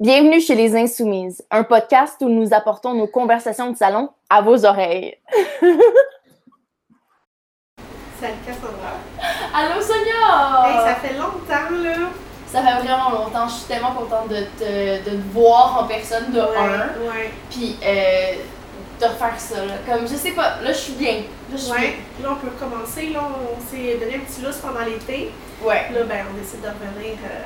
Bienvenue chez Les Insoumises, un podcast où nous apportons nos conversations de salon à vos oreilles. Salut Cassandra. Allô Sonia! Hey, ça fait longtemps là. Ça fait vraiment longtemps. Je suis tellement contente de te, de te voir en personne de ouais, un. Ouais. Puis euh, de refaire ça. Là. Comme je sais pas, là je suis bien. Là je suis Ouais. Là, on peut recommencer. Là, on s'est donné un petit lousse pendant l'été. bien. Ouais, Là, ben, on décide de revenir euh,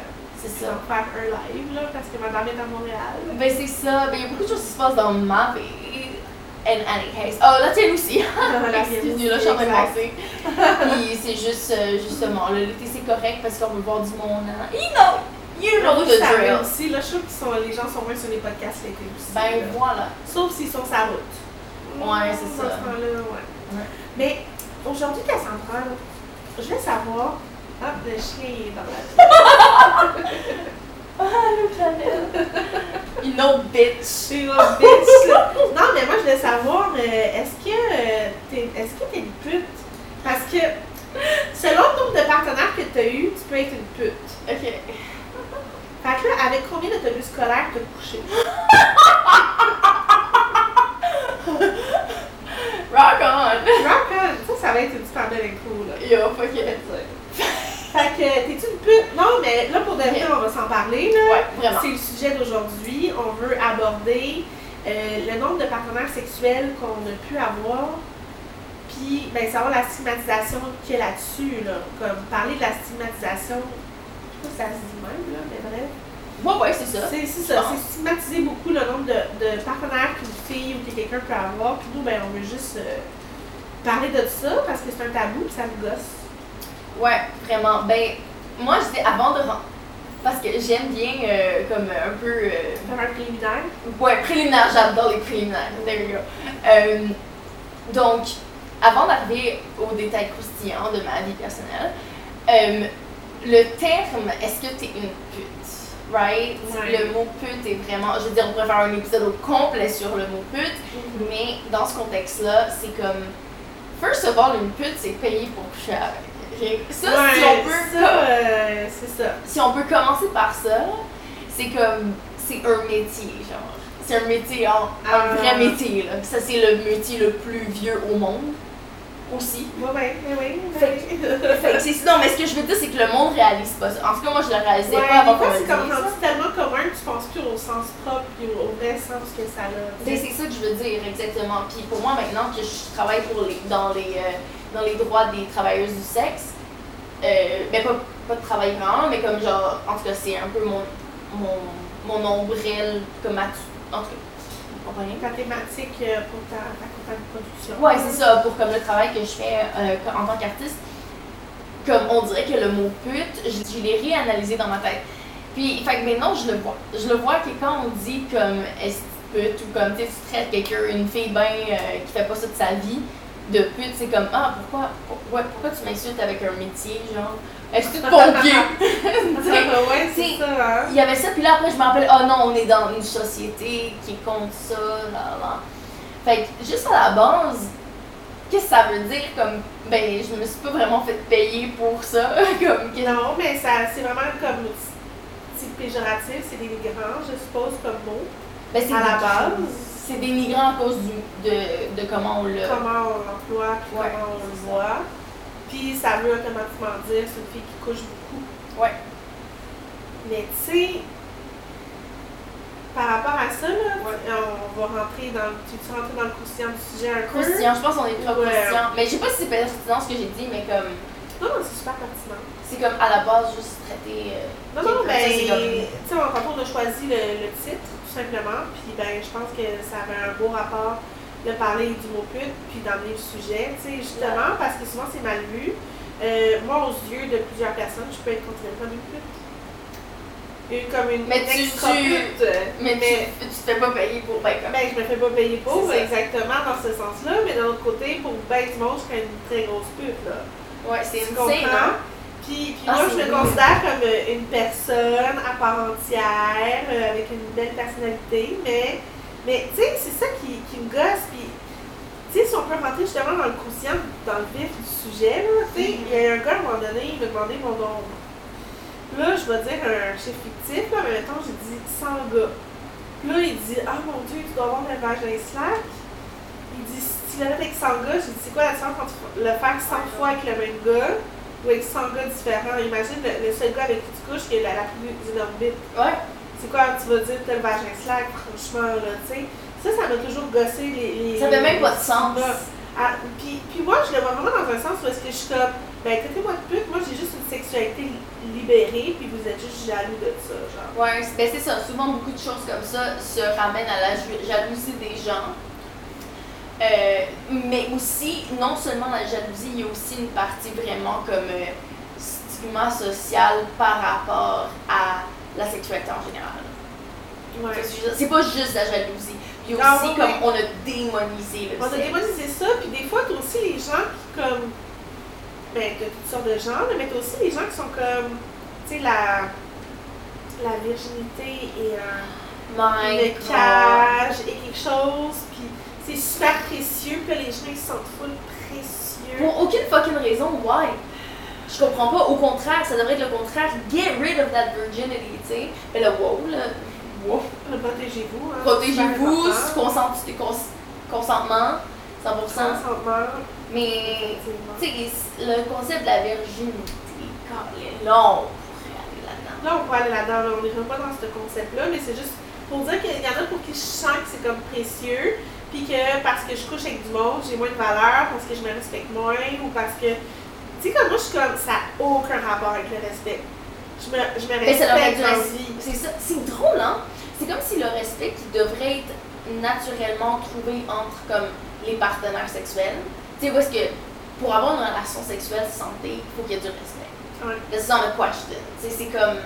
ça. d'en faire un live là, parce que madame est à Montréal. Ben c'est ça. Ben il y a beaucoup de choses qui se passent dans ma vie. And any case. Oh, la tienne aussi. Mienne là, je suis en train de penser. Puis c'est juste, euh, justement, là, l'été c'est correct parce qu'on veut voir du monde. hein. You know, you know the drill. aussi, là, je trouve que les gens sont moins sur les podcasts l'été aussi. Ben là. voilà. Sauf s'ils sont sa route. Ouais, c'est ça. ce temps-là, ouais. Ouais. Mais aujourd'hui, Cassandra, là, je vais savoir. Ah, Ah. You know, bitch. Une bitch. là. Non, mais moi, je voulais savoir, euh, est-ce que euh, t'es est-ce que t'es une pute? Parce que selon le nombre de partenaires que t'as eu, tu peux être une pute. Ok. Fait que là, avec combien d'autobus scolaires t'as couché? Rock on. Rock on! Ça, ça va être une super belle intro, là. Yo, fuck it. Fait que, t'es-tu une pute? Non, mais là, pour de vrai, on va s'en parler, là. Ouais, vraiment. C'est le sujet d'aujourd'hui. On veut aborder euh, le nombre de partenaires sexuels qu'on a pu avoir, puis ben, savoir la stigmatisation qu'il y a là-dessus. Là. Comme parler de la stigmatisation, je sais pas si ça se dit même, là, mais bref. Ouais, ouais, c'est ça. C'est ça, c'est stigmatiser beaucoup le nombre de, de partenaires qu'une fille ou que quelqu'un peut avoir. Puis nous, ben, on veut juste euh, parler de ça parce que c'est un tabou, puis ça nous gosse. Ouais, vraiment. Ben, moi, je dis avant de. Parce que j'aime bien, euh, comme un peu. euh, Faire un préliminaire? Ouais, préliminaire, j'adore les préliminaires. There you go. Euh, donc, avant d'arriver aux détails croustillants de ma vie personnelle, euh, le terme est-ce que t'es une pute? Right? Ouais. Le mot pute est vraiment. Je veux dire, on pourrait faire un épisode au complet sur le mot pute, mais dans ce contexte-là, c'est comme. First of all, une pute, c'est payé pour coucher avec. Ça, si on peut. ça, euh, c'est ça. si on peut commencer par ça, c'est comme, c'est un métier, genre. C'est un métier, un Ah. vrai métier, là. Ça, c'est le métier le plus vieux au monde, aussi. Ouais, ouais, ouais, ouais. Fait Fait c'est non, mais ce que je veux dire, c'est que le monde réalise pas ça. En tout cas, moi, je le réalisais Ouais, pas avant qu'on c'est comme dise. rendu tellement commun que tu penses plus au sens propre et au vrai sens que ça a. C'est c'est ça que je veux dire, exactement. Puis pour moi, maintenant que je travaille pour les, dans, les, euh, dans les droits des travailleuses du sexe, euh, ben pas, pas de travail vraiment, mais comme genre, en tout cas, c'est un peu mon, mon, mon ombrelle comme à En tout cas? Ta thématique euh, pour ta, ta compagnie de production. Ouais, c'est ça, pour comme le travail que je fais euh, en tant qu'artiste, comme on dirait que le mot pute, je, je l'ai réanalysé dans ma tête. Puis, fait que maintenant, je le vois. Je le vois que quand on dit comme est-ce pute ou comme tu traites quelqu'un, une fille ben euh, qui fait pas ça de sa vie, de pute, c'est comme ah, pourquoi, pour- ouais, pourquoi tu m'insultes avec un métier, genre, est-ce que tu es pompier? Sais, ouais, c'est ça, hein. il y avait ça, puis là après je me rappelle, oh non, on est dans une société qui est contre ça, là, là. Fait que juste à la base, qu'est-ce que ça veut dire comme, ben je me suis pas vraiment fait payer pour ça, comme, Non, mais ça, c'est vraiment comme c'est péjoratif, c'est dénigrant, je suppose, comme mot. ben, c'est À la base. C'est dénigrant à cause du, de, de comment on le... Comment on l'emploie, puis Ouais, comment on le voit. Puis ça veut automatiquement dire c'est une fille qui couche beaucoup. Ouais. Mais tu sais, par rapport à ça, là, Ouais. on va rentrer dans, tu veux rentrer dans le croustillant du sujet un peu? Croustillant, je pense qu'on est très Ouais. Mais je sais pas si c'est pertinent ce que j'ai dit, mais comme, Non, non, c'est super pertinent. c'est comme à la base juste traiter... euh, Non, non, c'est tu sais, on a choisi le, le titre, tout simplement, puis ben, je pense que ça avait un beau rapport de parler du mot pute, puis d'emmener le sujet, tu sais, justement, parce que souvent c'est mal vu. Euh, moi, aux yeux de plusieurs personnes, je peux être considérée comme une pute. Une, comme une Mais tu- tu- pute. Mais, tu, tu te fais pas payer pour, ben comme... Ben, je me fais pas payer pour, exactement, dans ce sens-là, mais d'un autre côté, pour ben du monde, je serais une très grosse pute, là. Ouais, c'est une comprends? Puis, puis Ah, moi, je me considère comme euh, une personne à part entière, euh, avec une belle personnalité, mais, mais tu sais, c'est ça qui, qui me gosse. Puis, tu sais, si on peut rentrer justement dans le conscient, dans le vif du sujet, là, tu sais, il y a un gars à un moment donné, il m'a demandé mon nombre. Là, je vais dire un chiffre fictif, là, mais mettons, j'ai dit 100 gars. Là, il dit Ah mon dieu, tu dois avoir un vagin slack. Il dit Si tu l'as avec 100 gars, j'ai dit C'est quoi la différence entre le faire 100 fois avec le même gars ou avec 100 gars différents Imagine le, le seul gars avec qui tu couches qui est la, la plus dynamite. Ouais. C'est quoi, tu vas dire tel vagin slack, franchement, là, tu sais. Ça, ça m'a toujours gossé les. les Ça fait même pas de sens. Ah, puis, puis moi, je le vois vraiment dans un sens où est-ce que je suis comme, ben, traitez-moi de pute, moi j'ai juste une sexualité li- libérée, puis vous êtes juste jaloux de ça, genre. Ouais, c'est ben, c'est ça. Souvent, beaucoup de choses comme ça se ramènent à la jalousie des gens. Euh, mais aussi, non seulement la jalousie, il y a aussi une partie vraiment comme euh, stigma social par rapport à la sexualité en général. Ouais. C'est pas juste la jalousie. Il y a Ah, aussi comme on a démonisé le On a démonisé ça, puis des fois, t'as aussi les gens qui, comme, ben, t'as toutes sortes de gens, mais t'as aussi les gens qui sont comme, tu sais, la, la virginité et un, une cage et quelque chose, puis c'est super précieux, puis là, les gens, ils se sentent full précieux. Pour aucune fucking raison, why? Je comprends pas. Au contraire, ça devrait être le contraire. Get rid of that virginity, tu sais. Mais là, wow, là. Wow. Protégez-vous. Hein, Protégez-vous, consentement, 100%. Consentement. Mais, tu sais, le concept de la virginité, quand il est long, on pourrait aller là-dedans. Là, on pourrait aller là-dedans, là, on n'ira pas dans ce concept-là, mais c'est juste pour dire qu'il y en a pour qui je sens que c'est comme précieux, puis que parce que je couche avec du monde, j'ai moins de valeur, parce que je me respecte moins, ou parce que. Tu sais, comme moi, je suis comme. Ça n'a aucun rapport avec le respect. Je me, je me respecte vie. C'est ça. C'est drôle, hein? C'est comme si le respect qui devrait être naturellement trouvé entre comme les partenaires sexuels. Tu sais, est-ce que pour avoir une relation sexuelle santé, il faut qu'il y ait du respect. Ouais. This is not a question. Tu sais, c'est comme.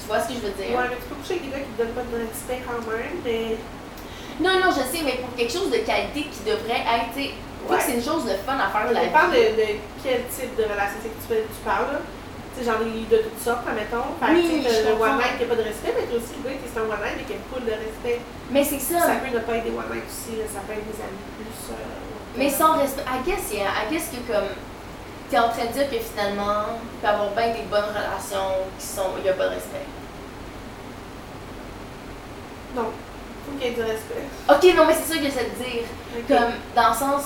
Tu vois ce que je veux dire? Ouais, mais tu peux coucher avec des gars qui te donnent pas de respect quand même, mais. Non, non, je sais, mais pour quelque chose de qualité qui devrait être. tu Ouais. que c'est une chose de fun à faire de Ça la dépend de, vie. de quel type de relation sexuelle tu parles. Tu sais, j'en ai eu de toutes sortes, admettons. Fait que, Oui, tu t'as le one night qui n'a pas de respect, mais aussi qui est un one night mais qui a full de respect. Mais c'est ça. Ça peut ne pas être des one night aussi, là. ça peut être des amis plus. euh, Mais sans respect, I guess, yeah, I guess que comme t'es en train de dire que finalement, peut y avoir bien des bonnes relations qui sont, il n'y a pas de respect. Non, faut qu'il y ait du respect. Ok, non, mais c'est ça que j'essaie de dire. Comme, dans le sens,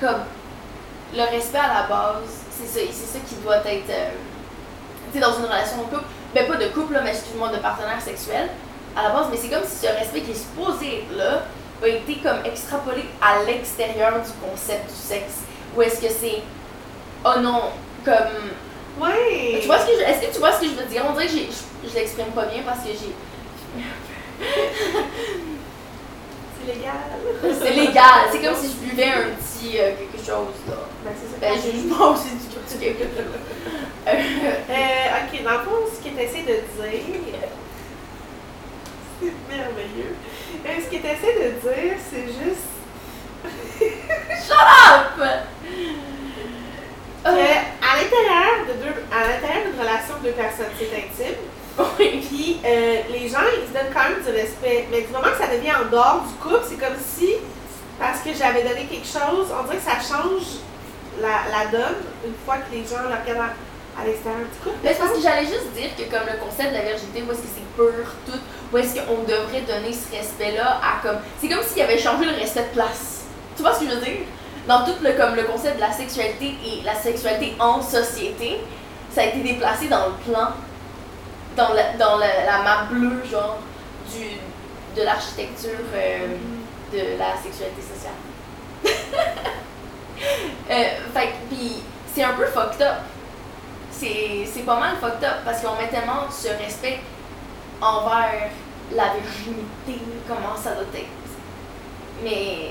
comme, le respect à la base, c'est ça, c'est ça qui doit être, euh, tu sais, dans une relation de couple, ben pas de couple, là, mais excuse-moi, de partenaire sexuel, à la base, mais c'est comme si ce respect qui est supposé être là, a été comme extrapolé à l'extérieur du concept du sexe. Ou est-ce que c'est, oh non, comme, Ouais! tu vois ce que je, est-ce que tu vois ce que je veux dire? On dirait que j'ai- je, je l'exprime pas bien parce que j'ai. C'est légal. C'est légal. C'est comme si je buvais un petit euh, quelque chose là. Ben, c'est ça. Ben, je mange du quelque chose. Euh, ok, dans le fond, ce qu'il essaie de dire. C'est merveilleux. Euh, ce qu'il essaie de dire, c'est juste. Hop! que à l'intérieur de deux, à l'intérieur d'une relation de deux personnes, c'est intime. Oui. Puis euh, les gens, ils se donnent quand même du respect. Mais du moment que ça devient en dehors du couple, c'est comme si, parce que j'avais donné quelque chose, on dirait que ça change la, la donne une fois que les gens regardent à, l'extérieur du couple. Mais c'est parce que j'allais juste dire que comme le concept de la virginité, où est-ce que c'est pur, tout, où est-ce qu'on devrait donner ce respect-là à comme. C'est comme s'il avait changé le respect de place. Tu vois ce que je veux dire? Dans tout le, comme le concept de la sexualité et la sexualité en société, ça a été déplacé dans le plan, dans la, dans la, la map bleue, genre, du, de l'architecture euh, de la sexualité sociale. euh, fait que, pis c'est un peu fucked up. C'est pas mal fucked up parce qu'on met tellement ce respect envers la virginité, comment ça doit être. Mais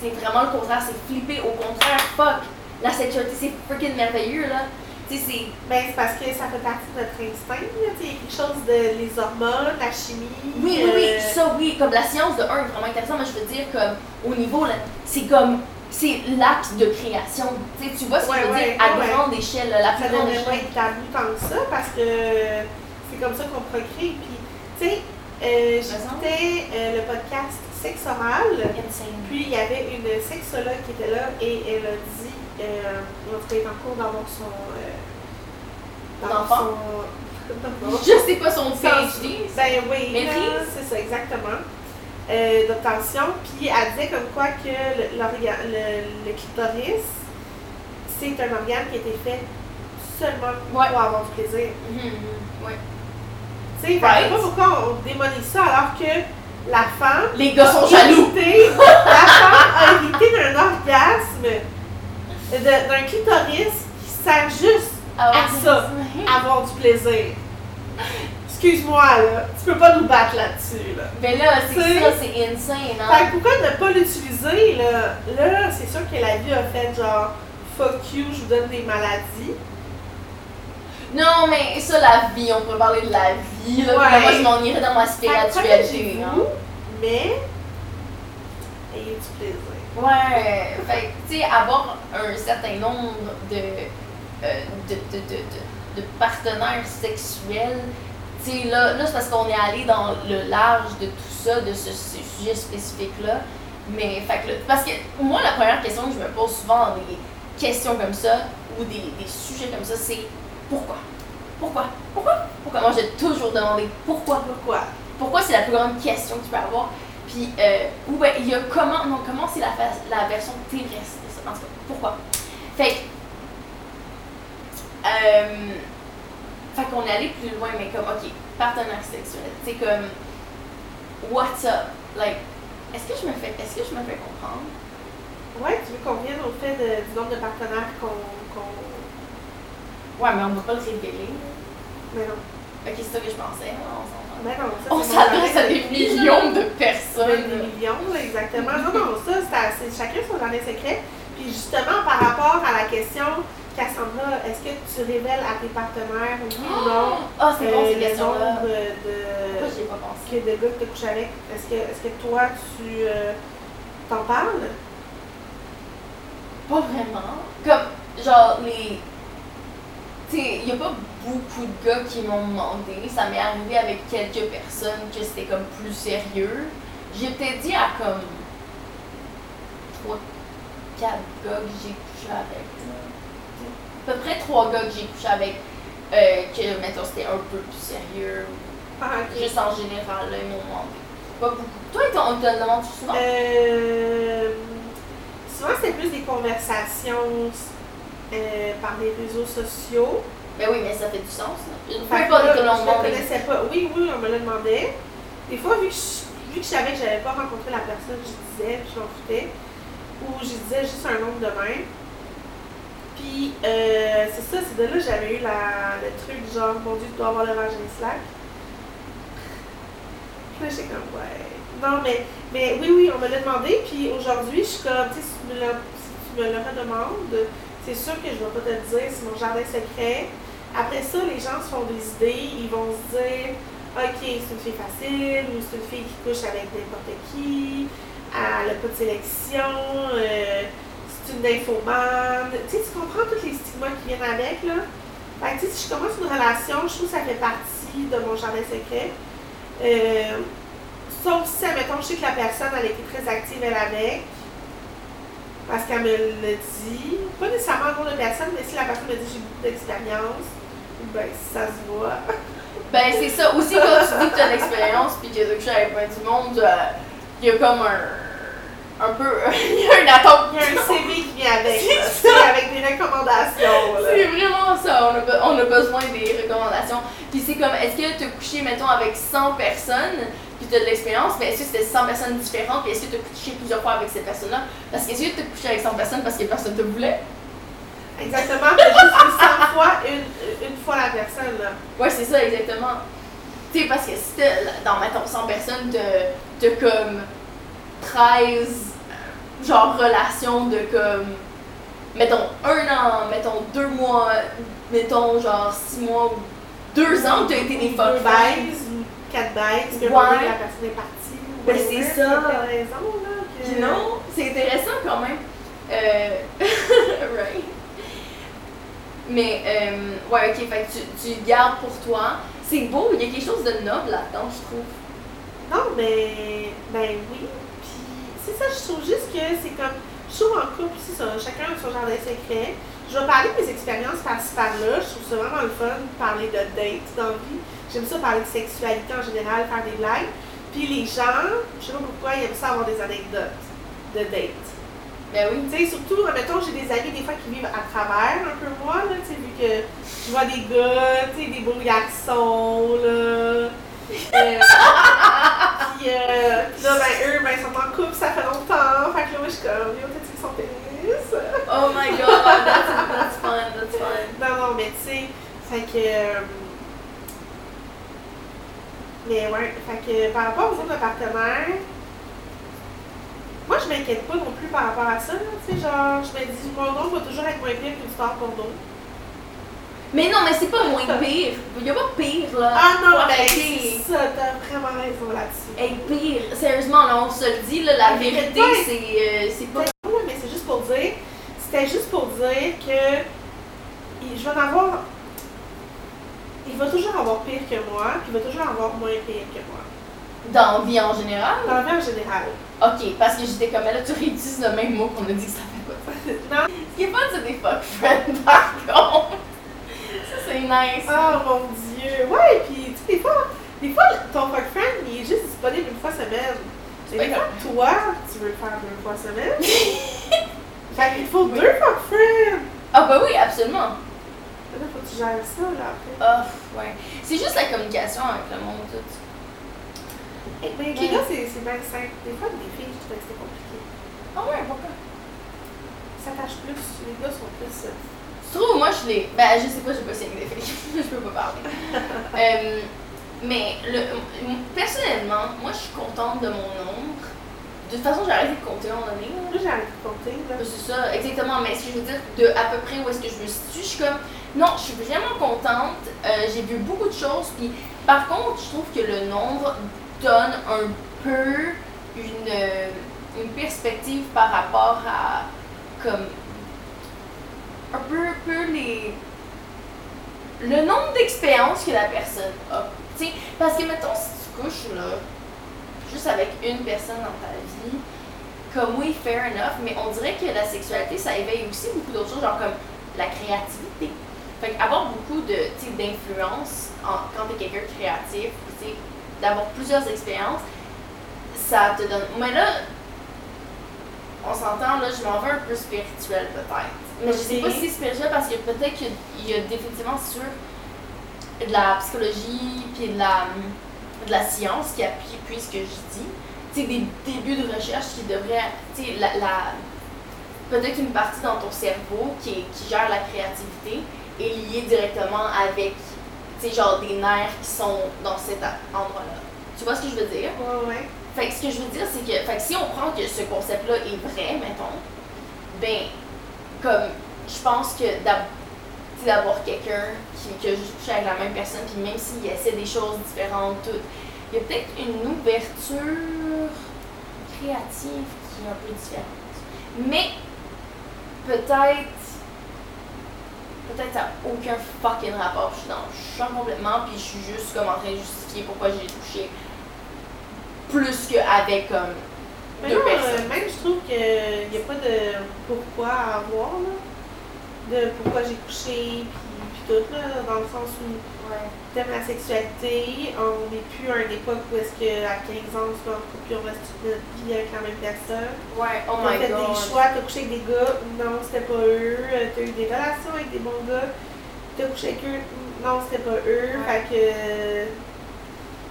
c'est vraiment le contraire, c'est flippé. Au contraire, fuck, la sexualité c'est freaking merveilleux là. C'est. Ben, parce que ça fait partie de notre instinct. là. Tu sais, Il y a quelque chose de les hormones, la chimie. Oui, oui, oui, euh, ça oui, comme la science de un est vraiment intéressant, mais je veux dire comme au niveau là, c'est comme c'est l'acte de création. Tu vois ce que Ouais, je veux ouais, dire à ouais. grande échelle, la ça plus grande devrait pas échelle. être tabou tant que ça parce que c'est comme ça qu'on procrée. Puis, tu sais, euh, j'écoutais euh, le podcast Sexe oral. Puis il y avait une sexologue qui était là et elle a dit, euh, tout cas, elle est en cours d'avoir son. Euh, D'enfant? Je sais pas son PhD. Ben oui, c'est ça, exactement. Euh, d'obtention. Puis elle disait comme quoi que le, le, le clitoris, c'est un organe qui a été fait seulement Ouais. pour avoir du plaisir. Mhm, mhm, ouais. Tu sais, fait Right. sais pas pourquoi on démonise ça alors que la femme. Les gars sont a jaloux. hérité- la femme a hérité d'un orgasme, d'un clitoris qui sert juste Ah à ça. avoir du plaisir. Excuse-moi, là. Tu peux pas nous battre là-dessus, là. Mais là, c'est ça, c'est insane, Fait hein? que pourquoi ne pas l'utiliser, là? Là, c'est sûr que la vie a fait genre fuck you, je vous donne des maladies. Non, mais ça, la vie, on peut parler de la vie, là. Ouais. Moi, je m'en irais dans ma Fait spiritualité, hein. mais ayez du plaisir. Ouais, fait que, tu sais, avoir un certain nombre de, euh, de, de, de, de, de partenaires sexuels, tu sais, là, là c'est parce qu'on est allé dans le large de tout ça, de ce, ce sujet spécifique-là. Mais, fait que, là, parce que moi, la première question que je me pose souvent dans des questions comme ça, ou des, des sujets comme ça, c'est pourquoi? Pourquoi? Pourquoi? Pourquoi? Moi, j'ai toujours demandé pourquoi? Pourquoi? Pourquoi c'est la plus grande question que tu peux avoir? Puis, euh, ou ben, il y a comment, non, comment c'est la, la version terrestre? En tout cas, pourquoi? Fait que, euh, fait qu'on est allé plus loin, mais comme, ok, partenaire sexuel, c'est comme, what's up? Like, est-ce que je me fais, est-ce que je me fais comprendre? Ouais, tu veux qu'on vienne au fait de- du nombre de partenaires qu'on. qu'on- Ouais, mais on va pas le révéler. Mais non. Ok, c'est ça que je pensais, hein, on non, ça, On mon s'adresse à des millions de personnes. Des millions, exactement. Non, non, ça, c'est chacun son jardin secret. Puis justement, par rapport à la question, Cassandra, est-ce que tu révèles à tes partenaires, oui ou non, Ah, c'est bon, euh, de, pas pensé? que de gars que tu couches avec? Est-ce que, est-ce que toi, tu euh, t'en parles? Pas vraiment. Comme, genre, les. Tu sais, il a pas beaucoup de gars qui m'ont demandé. Ça m'est arrivé avec quelques personnes que c'était comme plus sérieux. J'ai peut-être dit à comme. 3, 4 gars que j'ai couché avec. À peu près 3 gars que j'ai couché avec. Euh, que, mettons, c'était un peu plus sérieux. Ah, ok. Juste en général, là, ils m'ont demandé. Pas beaucoup. Toi, on te le demande souvent? Euh, souvent, c'est plus des conversations euh, par les réseaux sociaux. Ben oui, mais ça fait du sens. là. Peu Fait que l'on connaissais pas. Oui, oui, on me le demandait. Des fois, vu que je, vu que je savais que j'avais pas rencontré la personne, je disais, puis je m'en foutais. Ou je disais juste un nombre de mains. Puis, euh, c'est ça, c'est de là que j'avais eu la, le truc genre, mon Dieu, tu dois avoir le vagin slack. Puis là, comme, ouais. Non, mais, mais oui, oui, on me l'a demandé. Puis aujourd'hui, je suis comme, tu sais, si tu me le, redemandes, c'est sûr que je vais pas te le dire, c'est mon jardin secret. Après ça, les gens se font des idées, ils vont se dire Ok, c'est une fille facile, ou c'est une fille qui couche avec n'importe qui, elle n'a pas de sélection, euh, c'est une infomane. Tu sais, tu comprends tous les stigmas qui viennent avec, là? Tu si je commence une relation, je trouve que ça fait partie de mon jardin secret. Euh, sauf si, admettons, je sais que la personne, elle était très active, elle avec, parce qu'elle me le dit. Pas nécessairement le nom de personne, mais si la personne me dit j'ai beaucoup d'expérience, ben ça se voit. Ben, c'est ça. Aussi, quand tu dis que tu as l'expérience puis que tu as avec du monde, euh, il y a comme un. Un peu. Il y a une attente. Il y a un CV qui vient avec, C'est avec des recommandations. C'est vraiment ça. On a, on a besoin des recommandations. Puis c'est comme, est-ce que tu as couché, mettons, avec 100 personnes, puis tu as de l'expérience, mais est-ce que c'était 100 personnes différentes, puis est-ce que tu as couché plusieurs fois avec ces personnes-là? Parce que est-ce que tu as couché avec 100 personnes parce que personne te voulait? Exactement, t'as juste vu 100 fois une, une fois la personne. Là. Ouais, c'est ça, exactement. Tu sais, parce que si dans, mettons, 100 personnes, t'as, t'as comme 13, euh, genre, relations de comme, mettons, un an, mettons, deux mois, mettons, genre, six mois ou deux ans, t'as été des fuck ou quatre baises, puis Ouais. la personne est partie. ou Ben, c'est ça. de raisons, là. que- Puis non, c'est intéressant quand même. Euh, right. Mais, euh, ouais, ok, fait que tu, tu gardes pour toi. C'est beau, il y a quelque chose de noble là-dedans, je trouve. Non, mais. Ben oui. Puis c'est ça, je trouve juste que c'est comme. Je trouve en couple, c'est ça. Chacun a son jardin secret. Je vais parler de mes expériences par-ci par-là. Je trouve ça vraiment le fun de parler de date dans la vie. J'aime ça parler de sexualité en général, faire des blagues. Puis les gens, je sais pas pourquoi, ils aiment ça avoir des anecdotes de date. Ben oui. Tu sais, surtout, mettons, j'ai des amis des fois qui vivent à travers un peu moi, là, tu sais, vu que je vois des gars, tu sais, des beaux garçons, là. Euh, puis euh, là, ben, eux, ben, ils sont en couple, ça fait longtemps. Fait que là, moi, je suis comme, yo, t'as-tu son pénis? Oh my god, that's, that's fun, that's fun. Non, non, mais tu sais, fait que. euh, mais ouais, fait que par rapport aux autres partenaires, moi je m'inquiète pas non plus par rapport à ça, là, tu sais, genre, je me dis, mon nom va toujours être moins pire qu'une star porno. Mais non, mais c'est pas moins pire. Il y a pas pire, là. Ah non, Faut mais c'est ça, t'as vraiment raison là-dessus. Hey, pire. Sérieusement, là, on se le dit, là, la Mais vérité, c'est euh, c'est pas. Ouais, mais c'est juste pour dire, c'était juste pour dire que je vais en avoir, il va toujours avoir pire que moi, puis il va toujours avoir moins pire que moi. Dans la vie en général? Dans la vie en général. Ok, parce que j'étais comme, là, tu réutilises le même mot qu'on a dit que ça fait pas. Non. Ce qui est pas, c'est des fuck friends, par contre. Ça, c'est nice. Oh mon dieu! Ouais, puis tu sais, des fois, des fois, ton fuck friend, il est juste disponible une fois semaine. Mais des fois, toi, tu veux le faire deux fois semaine. fait qu'il faut deux fuck friends! Ah, bah oui, absolument. Là, faut que tu gères ça, là, après. Ah, ouais. C'est juste la communication avec le monde, tout. Eh, Mais les gars, c'est c'est bien simple. Des fois, des filles, je trouvais que c'était compliqué. Ah, ouais, pourquoi? Ça tâche plus. Les gars sont plus. euh, Je trouve, moi, je l'ai. Ben, je sais pas, j'ai pas signé des filles. je peux pas parler. Euh, mais, le, personnellement, moi, je suis contente de mon nombre. De toute façon, j'ai arrêté de compter à un moment donné. arrêté de compter. C'est ça, exactement. Mais ce que je veux dire, de à peu près où est-ce que je me situe, je suis comme, non, je suis vraiment contente. Euh, j'ai vu beaucoup de choses. Puis, par contre, je trouve que le nombre donne un peu une, une perspective par rapport à, comme, un peu, un peu les. Le nombre d'expériences que la personne a. Tu sais, parce que, mettons, si tu couches, là, juste avec une personne dans ta vie, comme oui, fair enough, mais on dirait que la sexualité, ça éveille aussi beaucoup d'autres choses, genre comme la créativité. Fait avoir beaucoup de, d'influence en- quand t'es quelqu'un de créatif, tu sais, d'avoir plusieurs expériences, ça te donne. Mais là, on s'entend, là, je m'en veux un peu spirituel peut-être. Mais je sais pas si c'est spirituel parce que peut-être qu'il y a définitivement sur de la psychologie puis de la, de la science qui appuie, appuie ce que je dis. Tu sais, des débuts de recherche qui devraient. Tu sais, la, la- peut-être une partie dans ton cerveau qui, est- qui gère la créativité est liée directement avec, tu sais, genre des nerfs qui sont dans cet endroit-là. Tu vois ce que je veux dire? Ouais, ouais. Fait que ce que je veux dire, c'est que, fait que si on prend que ce concept-là est vrai, mettons, ben, comme, je pense que d'avoir quelqu'un qui, a juste couché avec la même personne, puis même s'il essaie des choses différentes, tout, il y a peut-être une ouverture créative qui est un peu différente. Mais, peut-être, peut-être ça n'a aucun fucking rapport. Je suis dans le champ complètement, puis je suis juste comme en train de justifier pourquoi j'ai touché plus qu'avec comme Mais deux non, euh, personnes. même je trouve qu'il n'y a pas de pourquoi à avoir, là. De pourquoi j'ai couché, puis, puis tout, là, dans le sens où Ouais. t'aimes la sexualité, on n'est plus à une époque où est-ce qu'à 15 ans, on se en couple, on reste toute notre vie avec la même personne. Ouais, oh t'as my fait god. des choix, t'as couché avec des gars, non, c'était pas eux. Euh, T'as eu des relations avec des bons gars, t'as couché avec eux, non, c'était pas eux. Ouais. Fait que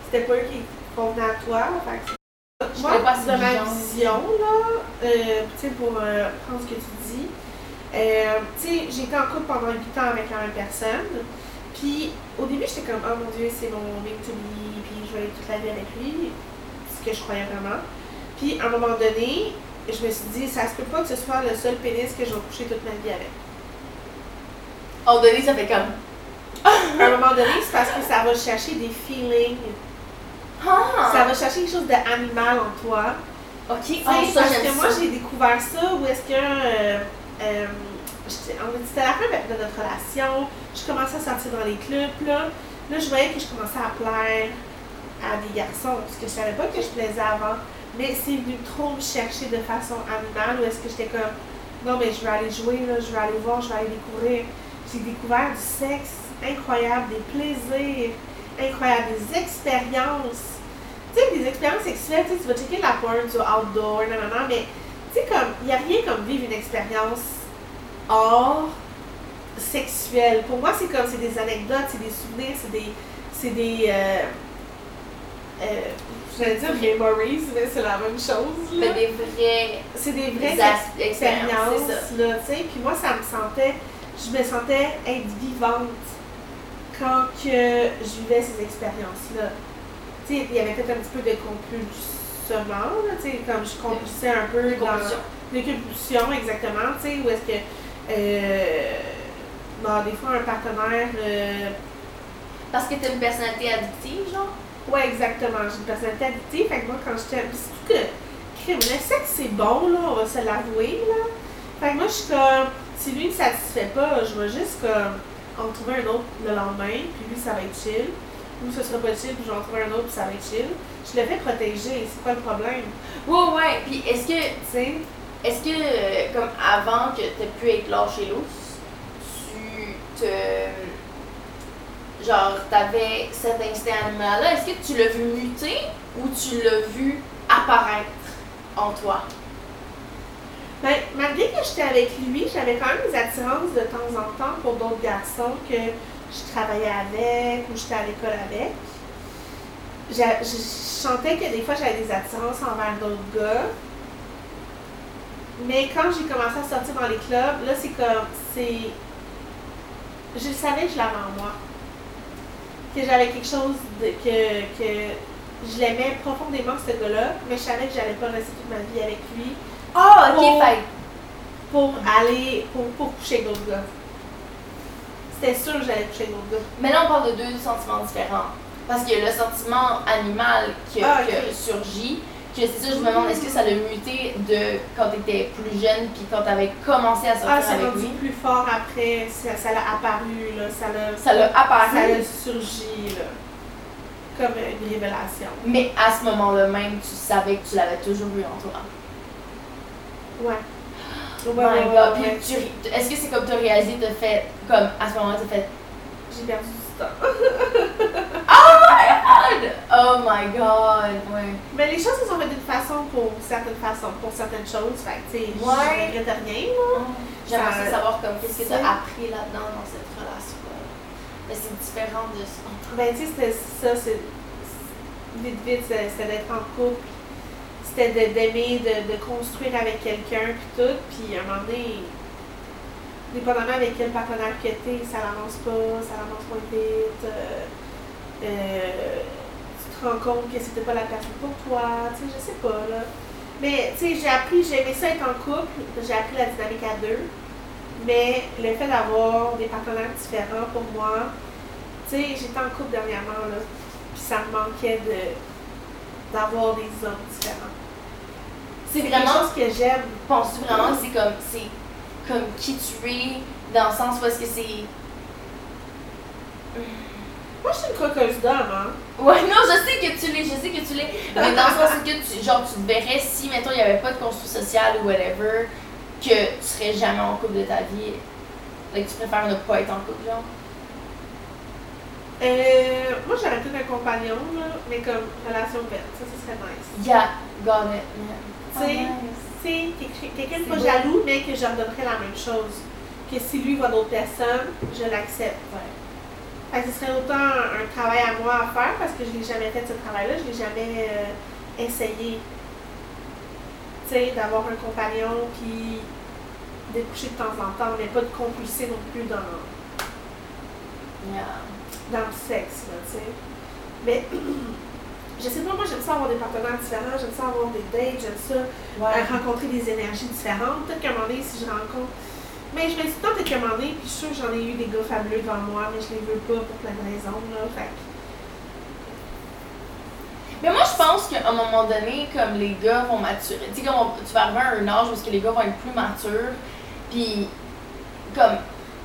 c'était pas eux qui convenaient à toi. Fait que moi, pas de ma vision, là, euh, tu sais, pour euh, prendre ce que tu dis, euh, tu sais, j'ai été en couple pendant 8 ans avec la même personne. Puis au début, j'étais comme, oh mon dieu, c'est mon mec to be, puis je vais aller toute la vie avec lui, ce que je croyais vraiment. Puis à un moment donné, je me suis dit, ça se peut pas que ce soit le seul pénis que je vais coucher toute ma vie avec. Oh, Denis, ça fait comme. À un moment donné, c'est parce que ça va chercher des feelings. Ah! Ça va chercher quelque chose d'animal en toi. Ok, oh, ça, parce que moi, j'ai découvert ça où est-ce que. euh, euh, c'était la fin de notre relation. Je commençais à sortir dans les clubs. Là, là je voyais que je commençais à plaire à des garçons. Parce que je savais pas que je plaisais avant. Mais c'est venu trop me chercher de façon animale où est-ce que j'étais comme. non, mais je vais aller jouer, là, je vais aller voir, je vais aller découvrir. J'ai découvert du sexe incroyable, des plaisirs incroyables, des expériences. Tu sais, des expériences sexuelles, tu vas checker la porn, vas outdoor, non, mais tu sais, comme, il n'y a rien comme vivre une expérience hors sexuelle. Pour moi, c'est comme, c'est des anecdotes, c'est des souvenirs, c'est des. C'est des. Euh, euh, j'allais dire memories, mais c'est la même chose. là. Des vrais. C'est des vraies Des expériences, là, tu sais. Puis moi, ça me sentait, je me sentais être vivante quand que je vivais ces expériences-là. Tu sais, il y avait peut-être un petit peu de compulsement, tu sais, comme je compulsais un peu dans... compulsions. De compulsion, exactement, tu sais, où est-ce que... Euh, bon, des fois, un partenaire... euh, Parce que t'as une personnalité addictive, genre? Ouais, exactement. J'ai une personnalité addictive. Fait que moi, quand j'étais. Surtout que, crime, le sexe, c'est bon, là, on va se l'avouer, là. Fait que moi, je suis comme. Si lui ne me satisfait pas, je vais juste, comme, en trouver un autre le lendemain, puis lui, ça va être chill. Ou ce sera pas chill, puis je vais en trouver un autre, puis ça va être chill. Je le fais protéger. C'est quoi le problème? Ouais, ouais. Puis est-ce que, Tu sais? Est-ce que, euh, comme avant que t'aies pu être lâché lousse, tu te. Genre, t'avais cet instinct animal-là, est-ce que tu l'as vu muter ou tu l'as vu apparaître en toi? Ben, malgré que j'étais avec lui, j'avais quand même des attirances de temps en temps pour d'autres garçons que je travaillais avec ou j'étais à l'école avec. Je sentais que des fois j'avais des attirances envers d'autres gars. Mais quand j'ai commencé à sortir dans les clubs, là c'est comme c'est. Je savais que je l'avais en moi. Que j'avais quelque chose de, que, que je l'aimais profondément ce gars-là, mais je savais que j'allais pas rester toute ma vie avec lui Ah, ok, fait pour aller, pour, pour coucher d'autres gars. C'était sûr que j'allais coucher d'autres gars. Mais là, on parle de deux sentiments différents. Parce qu'il y a le sentiment animal qui, Ah, qui surgit. Que c'est ça, je me demande, est-ce que ça l'a muté de quand t'étais plus jeune, puis quand t'avais commencé à sortir Ah, c'est avec lui? plus fort après, ça ça l'a apparu, là, ça l'a Ça l'a ça apparu. l'a surgi, là, comme une révélation. Mais à ce moment-là même, tu savais que tu l'avais toujours eu en toi. Ouais. Oh my ouais, God. ouais, ouais. Est-ce que c'est comme tu as réalisé, t'as fait, comme à ce moment-là, t'as fait J'ai perdu du temps. Oh my god, ouais. Mais les choses se sont faites d'une façon pour certaines façons, pour certaines choses. Fait que, tu sais, Ouais. je regrette rien, là. J'aimerais Ça- savoir comme qu'est-ce que tu as appris là-dedans dans cette relation Mais c'est différent de ça. Ben, tu sais, c'était ça, c'est. Vite, vite, c'était d'être en couple. C'était d'aimer, de, de construire avec quelqu'un, puis tout. Puis à un moment donné, dépendamment avec quel partenaire que t'es, ça n'avance pas, ça avance moins vite. euh, euh, te rends compte que c'était pas la personne pour toi, tu sais, je sais pas, là. Mais, tu sais, j'ai appris, j'ai aimé ça être en couple, j'ai appris la dynamique à deux. Mais le fait d'avoir des partenaires différents pour moi, tu sais, j'étais en couple dernièrement, là, puis ça me manquait de d'avoir des hommes différents. C'est vraiment, chose que j'aime. penses-tu vraiment que c'est comme, c'est comme qui tu es, dans le sens où est-ce que c'est... Moi, je suis une croqueuse d'homme, hein. Ouais, non, je sais que tu l'es, je sais que tu l'es, mais dans le sens que tu, genre, tu te verrais si, mettons, il n'y avait pas de construit social ou whatever, que tu serais jamais en couple de ta vie, like, tu préfères ne pas être en couple, genre? Euh, moi, j'aurais peut-être un compagnon, là, mais comme relation ouverte. Ça, ce serait nice. Yeah, got it, man. Tu sais, Oh, quelqu'un de pas jaloux, mais que je redonnerais la même chose. Que si lui voit d'autres personnes, je l'accepte. Ouais. Fait que ce serait autant un, un travail à moi à faire parce que je l'ai jamais fait ce travail-là, je l'ai jamais euh, essayé. D'avoir un compagnon puis de coucher de temps en temps, mais pas de compulser non plus dans, Yeah. dans le sexe, là, tu sais. Mais je sais pas, moi j'aime ça avoir des partenaires différents, j'aime ça avoir des dates, j'aime ça Ouais. rencontrer des énergies différentes. Peut-être qu'à un moment donné, si je rencontre. Mais je me dis tant moment donné, puis je suis sûre que j'en ai eu des gars fabuleux devant moi, mais je les veux pas pour plein de raisons, là. Fait Mais moi, je pense qu'à un moment donné, comme les gars vont maturer, tu sais, comme on- tu vas arriver à un âge où que les gars vont être plus matures, puis comme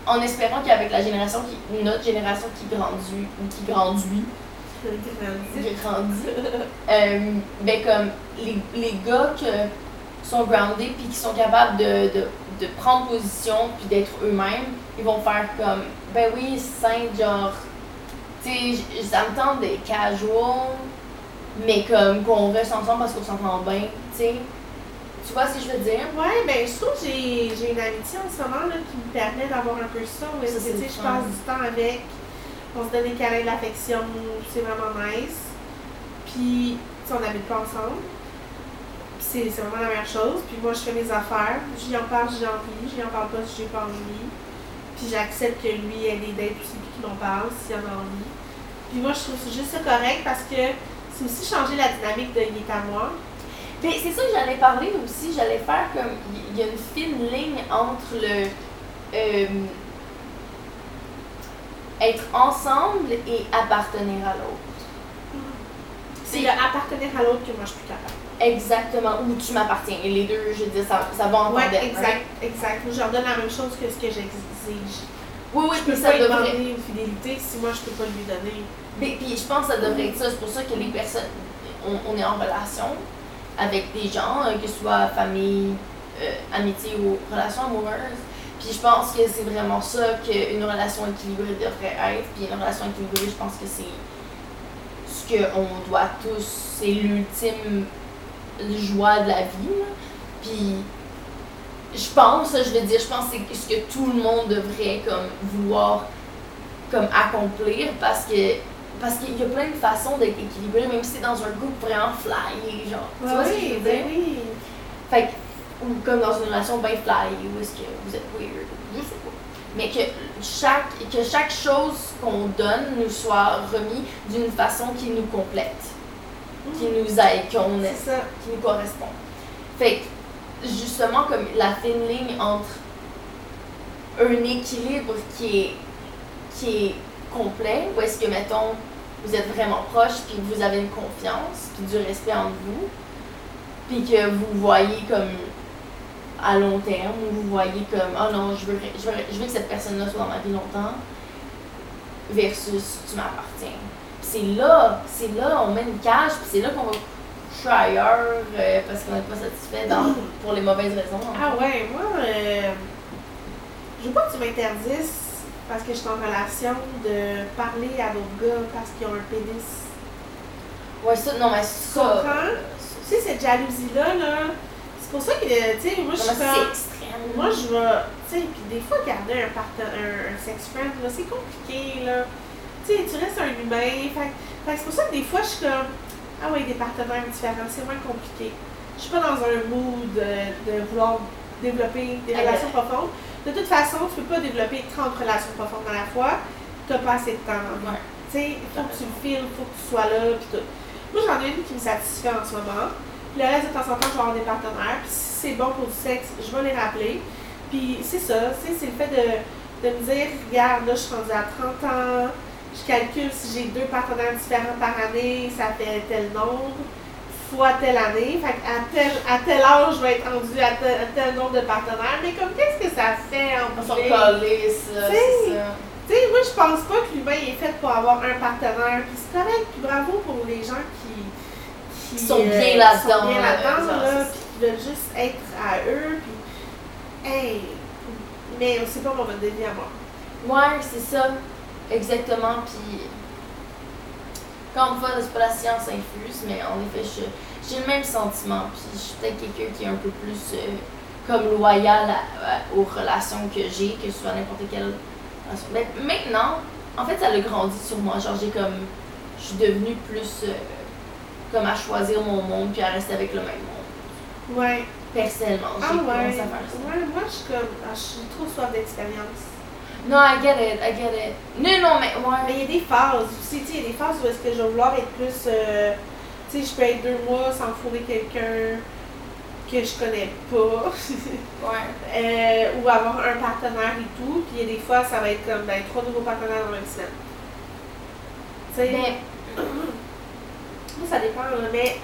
en espérant qu'avec la génération qui, notre génération qui grandit, qui grandit, qui grandit, euh, ben comme les, les gars que sont groundés puis qui sont capables de, de, de prendre position puis d'être eux-mêmes, ils vont faire comme, ben oui, simple, genre, tu sais, ça me tente d'être casual, mais comme qu'on reste ensemble parce qu'on s'entend bien, tu sais. Tu vois ce que je veux dire? Ouais, ben je trouve que j'ai une amitié en ce moment là, qui me permet d'avoir un peu ça. Ça, que tu sais, je passe du temps avec, on se donne des câlins, de l'affection, c'est vraiment nice. Puis, on n'habite pas ensemble. C'est vraiment la meilleure chose. Puis moi, je fais mes affaires. J'y en parle si j'ai envie. J'y en parle pas si j'ai pas envie. Puis j'accepte que lui ait des dates aussi, qu'il m'en parle s'il en a envie. Puis moi, je trouve juste ça correct parce que c'est aussi changer la dynamique de il est à moi. Mais c'est ça que j'allais parler aussi. J'allais faire comme. Il y a une fine ligne entre le. euh, être ensemble et appartenir à l'autre. C'est le appartenir à l'autre que moi, je suis plus capable. Exactement. Où tu m'appartiens. Et les deux, je dis, ça, ça va en Ouais, tandem, exact, right? exact. Je leur donne la même chose que ce que j'exige. Oui, oui, je peux ça pas lui devrait. demander une fidélité si moi, je peux pas lui donner. Mais puis je pense que ça devrait être ça. C'est pour ça que les personnes, on, on est en relation avec des gens, euh, que ce soit famille, euh, amitié ou relation amoureuse. Puis je pense que c'est vraiment ça qu'une relation équilibrée devrait être. Puis une relation équilibrée, je pense que c'est ce qu'on doit tous, c'est l'ultime joie de la vie. là. Puis je pense, je veux dire, je pense que c'est ce que tout le monde devrait comme vouloir comme accomplir parce que parce qu'il y a plein de façons d'être équilibré, même si c'est dans un groupe vraiment flyé, genre. tu vois ce que je veux ben dire? oui. Fait que, ou comme dans une relation bien flyée, où est-ce que vous êtes weird, je sais pas. Mais que chaque, que chaque chose qu'on donne nous soit remis d'une façon qui nous complète, qui nous aide, qu'on est ça. qui nous correspond. Fait que, justement, comme la fine ligne entre un équilibre qui est, qui est complet, où est-ce que, mettons, vous êtes vraiment proches, puis que vous avez une confiance, puis du respect entre vous, puis que vous voyez comme à long terme, ou vous voyez comme, oh non, je veux, je veux, je veux que cette personne-là soit dans ma vie longtemps, versus tu m'appartiens. C'est là, c'est là, on met une cage, puis c'est là qu'on va coucher ailleurs euh, parce qu'on n'est pas satisfait dans, pour les mauvaises raisons. en Ah ouais, moi, euh, je veux pas que tu m'interdisses, parce que je suis en relation, de parler à d'autres gars parce qu'ils ont un pénis. Ouais, ça, non, mais ça. comprends? Tu sais, cette jalousie-là, là, c'est pour ça que, tu sais, moi, je suis extrême. Moi, je vais. Tu sais, puis des fois, garder un, un, un sex friend, là, c'est compliqué, là. Tu sais, tu restes un humain. Fait, fait c'est pour ça que des fois, je suis comme. Ah oui, des partenaires différents, c'est moins compliqué. Je suis pas dans un mood de, de vouloir développer des relations profondes. De toute façon, tu peux pas développer 30 relations profondes à la fois. Tu pas assez de temps. Ouais. Tu sais, il faut que tu le files, il faut que tu sois là, puis tout. Moi, j'en ai une qui me satisfait en ce moment. Puis le reste de temps en temps, je vais avoir des partenaires. Puis si c'est bon pour du sexe, je vais les rappeler. Puis c'est ça, c'est le fait de, de me dire, regarde, là, je suis rendue à 30 ans, je calcule si j'ai deux partenaires différents par année, ça fait tel nombre, fois telle année. Fait qu'à tel, à tel âge, je vais être rendue à tel, à tel nombre de partenaires. Mais comme, qu'est-ce que ça fait en ça, Tu sais, moi, je pense pas que l'humain est fait pour avoir un partenaire. Puis c'est correct. Puis bravo pour les gens qui, qui, Qui sont bien qui là-dedans, sont bien là-dedans, euh, là, genre, puis qui veulent juste être à eux. Puis, hey, mais c'est pas mon mode de vie à moi. Ouais, c'est ça. Exactement. Puis, encore une fois, c'est pas la science infuse, mais en effet, je- j'ai le même sentiment. Puis, je suis peut-être quelqu'un qui est un peu plus euh, comme loyal à- à- aux relations que j'ai, que ce soit n'importe quelle relation. Mais maintenant, en fait, ça a grandi sur moi. Genre, j'ai comme. Je suis devenue plus euh, comme à choisir mon monde puis à rester avec le même monde. Ouais. Personnellement, j'ai Ah ouais. commencé à faire ça. Ouais, moi, je suis comme. ah, je suis trop soif d'expérience. Non, I get it, I get it. Non, non, mais ouais. Mais il y a des phases aussi, tu sais, il y a des phases où est-ce que je vais vouloir être plus, euh, tu sais, je peux être deux mois sans fourrer quelqu'un que je connais pas, Ouais. euh, ou avoir un partenaire et tout, puis il y a des fois, ça va être comme, ben, trois nouveaux partenaires dans la même semaine. Tu sais, Mais moi, ça dépend, là, mais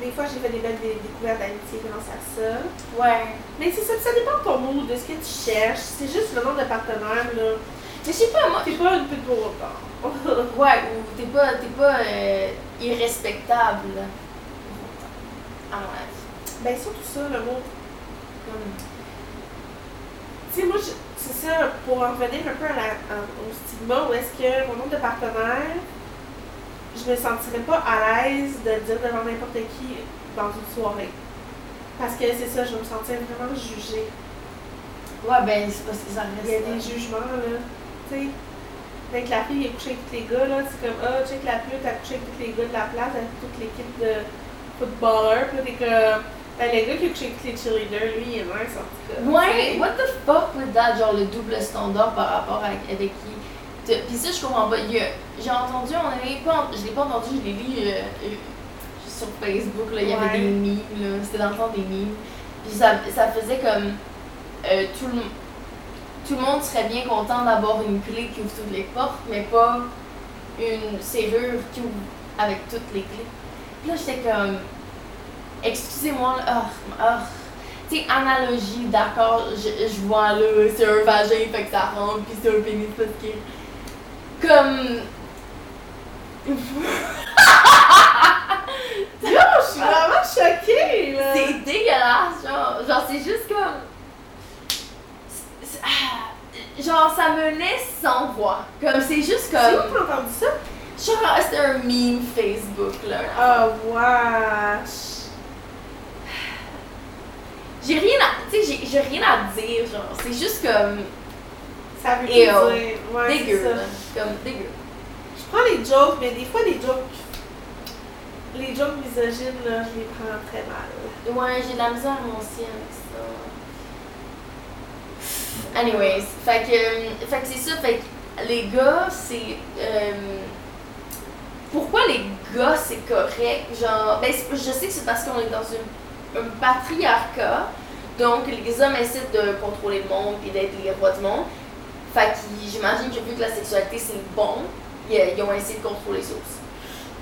des fois, j'ai fait des belles dé- découvertes d'amitié grâce à ça. Ouais. Mais c'est ça, ça dépend de ton mood, de ce que tu cherches, c'est juste le nombre de partenaires, là. Mais je sais pas, moi. T'es pas une pute pour autant. Ouais, ou t'es pas, t'es pas euh, irrespectable. À mon avis. Ben, surtout ça, le mot. Comme... Tu sais, moi, c'est ça, pour en revenir un peu à la, à- au stigma, où est-ce que mon nombre de partenaires, je me sentirais pas à l'aise de le dire devant n'importe qui dans une soirée. Parce que c'est ça, je vais me sentir vraiment jugée. Ouais, ben, c'est parce que ça Il y a reste. des jugements, là. Tu sais, avec la fille, elle est couchée avec tous les gars, là. C'est comme, ah, check la pute, elle couché avec tous les gars de la place, avec toute l'équipe de footballeurs. Puis là, t'es comme, ben, le gars qui a couché avec tous les cheerleaders, lui, il est nice, en tout cas. Ouais, what the fuck with that, genre le double standard par rapport à, avec qui? Puis ça, je comprends pas. J'ai entendu, on avait pas, je l'ai pas entendu, je l'ai lu euh, euh, sur Facebook, là, il y avait des memes, là, c'était dans le temps des memes. Puis ça, ça faisait comme euh, tout, le, tout le monde serait bien content d'avoir une clé qui ouvre toutes les portes, mais pas une serrure qui ouvre avec toutes les clés. Puis là, j'étais comme, excusez-moi, ah, ah. Tu sais, analogie, d'accord, je, je vois là, c'est un vagin, fait que ça rentre, puis c'est un pénis parce que. Comme. Yo, je suis vraiment choquée, là. C'est dégueulasse, genre, genre c'est juste comme. c'est- c'est- ah, Genre, ça me laisse sans voix. Comme, c'est juste C'est comme. où t'as entendu ça? Genre, c'est un meme Facebook, là. Oh, wesh. J'ai rien à. Tu sais, j'ai- j'ai rien à dire, genre, c'est juste comme. Ça veut Ew. dire. Ouais, dégueu, ça. là. Comme, dégueu. Je prends les jokes, mais des fois, les jokes. Les jokes misogynes, là, je les prends très mal. Ouais, j'ai de la misère moi aussi avec ça. Anyways, fait que, euh, fait que c'est ça, fait que les gars, c'est. euh, pourquoi les gars c'est correct? Genre, ben, je sais que c'est parce qu'on est dans une, un patriarcat, donc les hommes essaient de contrôler le monde et d'être les rois du monde. Fait que j'imagine que vu que la sexualité c'est bon, ils, ils ont essayé de contrôler ça aussi.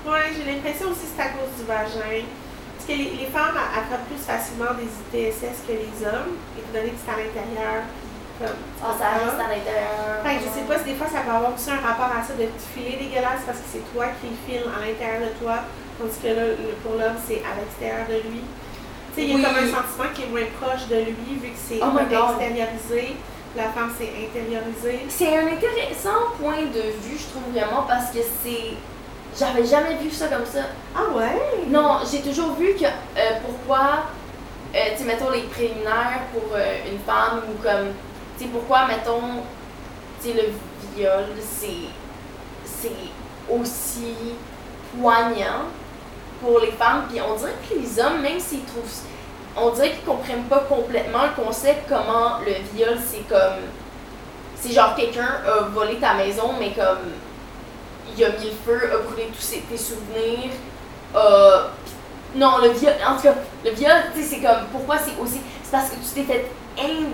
Ouais, j'ai l'impression aussi que c'est à cause du vagin. Parce que les, les femmes attrapent plus facilement des ITSS que les hommes, étant donné que c'est à l'intérieur. Comme, Ah, ça reste à l'intérieur. Fait que je sais pas si des fois ça peut avoir aussi un rapport à ça de te filer dégueulasse parce que c'est toi qui le files à l'intérieur de toi, tandis que là, pour l'homme, c'est à l'extérieur de lui. Tu sais, il y a Oui. comme un sentiment qui est moins proche de lui vu que c'est Oh extériorisé, la femme c'est intériorisé. C'est un intéressant point de vue, je trouve vraiment, parce que c'est. J'avais jamais vu ça comme ça. Ah ouais? Non, j'ai toujours vu que euh, pourquoi, euh, tu sais, mettons les préliminaires pour euh, une femme ou comme, tu sais, pourquoi, mettons, tu sais, le viol, c'est. c'est aussi poignant pour les femmes. Puis on dirait que les hommes, même s'ils trouvent. On dirait qu'ils comprennent pas complètement le concept, comment le viol, c'est comme. C'est genre quelqu'un a volé ta maison, mais comme. Il a mis le feu, a brûlé tous ses- tes souvenirs. a- non, le viol. En tout cas, le viol, tu sais, c'est comme. Pourquoi c'est aussi. C'est parce que tu t'es fait in-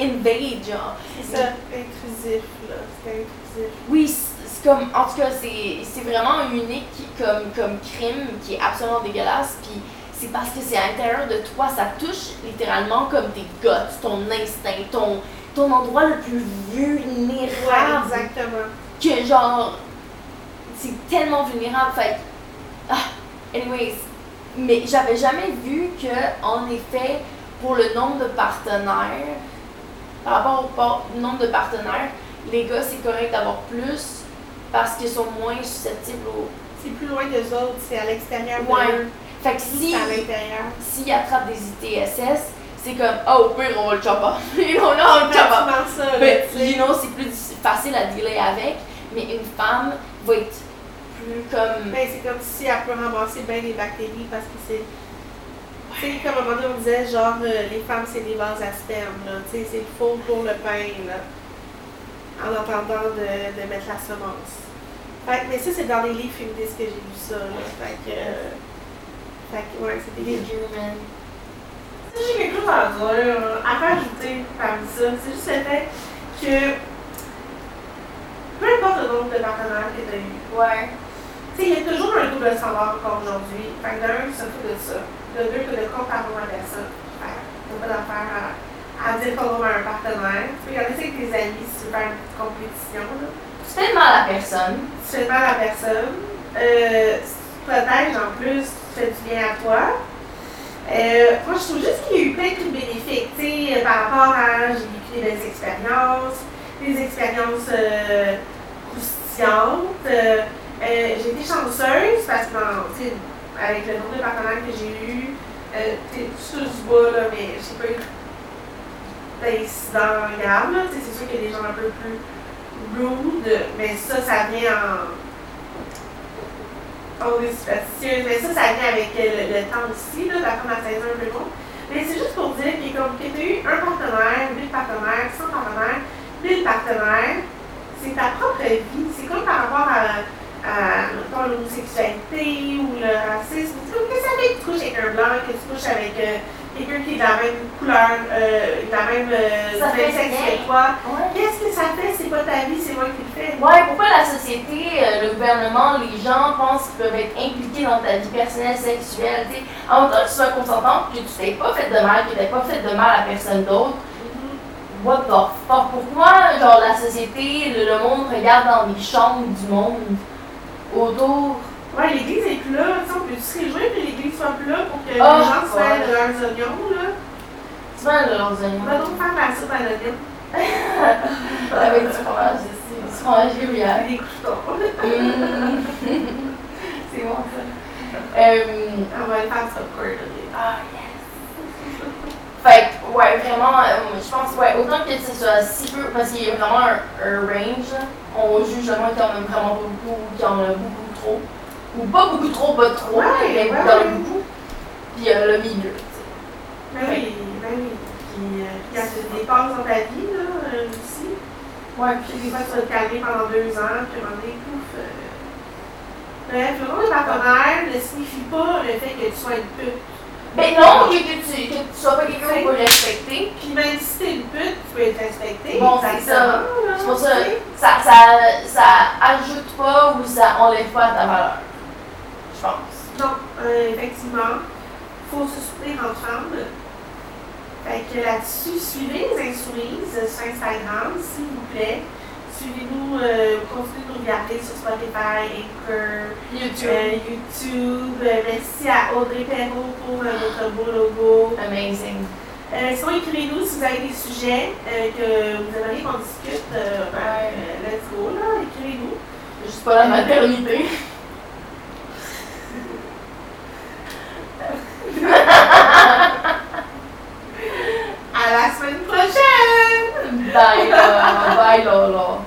invade, genre. C'est ça, intrusif là, c'est intrusif. Oui, c'est comme, en tout cas, c'est c'est vraiment unique comme, comme crime qui est absolument dégueulasse. Puis c'est parce que c'est à l'intérieur de toi, ça touche littéralement comme tes guts, ton instinct, ton, ton endroit le plus Ouais, vulnérable. exactement. que genre, c'est tellement vulnérable. Fait ah, anyways, mais j'avais jamais vu que, en effet, pour le nombre de partenaires, par rapport au par- nombre de partenaires, les gars, c'est correct d'avoir plus parce qu'ils sont moins susceptibles au. C'est plus loin d'eux autres, c'est à l'extérieur Ouais. de. Fait que si, s'ils attrapent des ITSS, c'est comme, oh, au pire, on va le chopper. on a le tu sais. you know, c'est plus facile à dealer avec, mais une femme va être plus comme. Ben, c'est comme si elle peut ramasser bien les bactéries parce que c'est. Tu sais, comme à un moment donné, on disait genre euh, les femmes c'est des vases à sperme, là. Tu sais, c'est faux pour le pain, là. En entendant de, de mettre la semence. Fait que- mais ça, c'est dans les livres féministes que j'ai vu ça, là. Fait que. euh, fait que, ouais, c'est des dégueu, man. Si j'ai quelque chose à dire, à rajouter parmi ça, c'est juste le fait que peu importe le nombre de partenaires que tu as eu, Ouais. tu sais, il y a toujours un double standard encore aujourd'hui. Fait que d'un, tu fous de ça. De deux, que de comparer la personne. Fait que pas d'affaire à, à dire qu'on va un partenaire. Tu peux regarder ça avec tes amis si tu veux faire une petite compétition. Là. Tu fais mal à la personne. Tu fais mal à la personne. Euh, tu te protèges en plus, tu fais du bien à toi. Euh, moi, je trouve juste qu'il y a eu plein de trucs bénéfiques, tu sais, euh, par rapport à j'ai vécu des belles expériences, des expériences euh, croustillantes. J'ai été chanceuse parce que, bon, tu sais, avec le nombre de partenaires que j'ai eu, tu sais, du bois, là, mais j'ai pas eu d'incidents graves, là. Tu sais, c'est sûr qu'il y a des gens un peu plus rude, mais ça, ça vient en. On est superstitieuse, mais ça, ça vient avec euh, le, temps aussi, là, d'apprendre à saisir un peu long. Mais c'est juste pour dire que comme tu as eu un partenaire, deux partenaires, 100 partenaires, 1000 partenaires, c'est ta propre vie. C'est comme par rapport à, à l'homosexualité ou le racisme. C'est comme que ça fait que tu couches avec un blanc, que tu couches avec euh, quelqu'un qui est de la même couleur, euh, de la même euh, sexe que toi. Ouais. Qu'est-ce que ça fait? C'est pas ta vie, c'est moi qui le fais. Ouais, pourquoi la société, euh, le gouvernement, les gens pensent qu'ils peuvent être impliqués dans ta vie personnelle, sexuelle, tu sais? En même temps que tu sois consentante, que tu t'es pas fait de mal, que tu pas fait de mal à personne d'autre. What the fuck? Pourquoi, genre, la société, le, le monde regarde dans les chambres du monde autour? Ouais, l'église est plus là. Tu sais, on peut se réjouir que l'église soit plus là pour que Ah, les gens se fassent de leurs oignons, là. Tu vois, leurs On va oignons. donc faire la soupe à l'oignon. Avec du fromage, c'est du fromage gruyère. Des croutons. Hum. c'est bon ça. Euh, On va le faire popcorn, là. Ah, yes! Fait que, ouais, vraiment, euh, je pense, ouais, autant que ce soit si peu, parce qu'il y a vraiment un, un range, on juge vraiment qu'il y en a vraiment beaucoup, ou qu'il y en a beaucoup trop. Ou pas beaucoup trop, pas trop, Ouais, mais ouais, a ouais. beaucoup. Puis euh, le milieu, tu. Ben oui, ben oui. Puis, euh, puis elle se dépasse dans ta vie, là, euh, aussi. Ouais, Puis des fois, tu vas te calmer pendant deux ans, puis à un moment donné, pouf. euh. Bref, le nom de partenaire ne signifie pas le fait que tu sois une pute. Ben non, que, tu, que tu sois pas quelqu'un qu'on peut respecter. Puis même si t'es une pute, tu peux être respecté. Bon, c'est ça. C'est pour ça, tu ça, ça, ça ajoute pas ou ça enlève pas ta valeur. Pense. Non, euh, effectivement, il faut se soutenir femmes. Fait que là-dessus, suivez les insoumises sur Instagram, s'il vous plaît. Suivez-nous, euh, continuez de nous regarder sur Spotify, Anchor, YouTube. euh, YouTube. Euh, merci à Audrey Perrault pour euh, notre beau logo. Amazing. Euh, sinon, écrivez-nous si vous avez des sujets euh, que vous aimeriez qu'on discute. Ouais. euh, let's go, là, écrivez-nous. Juste pas la maternité. À la semaine prochaine! Bye, là. Bye, Lolo.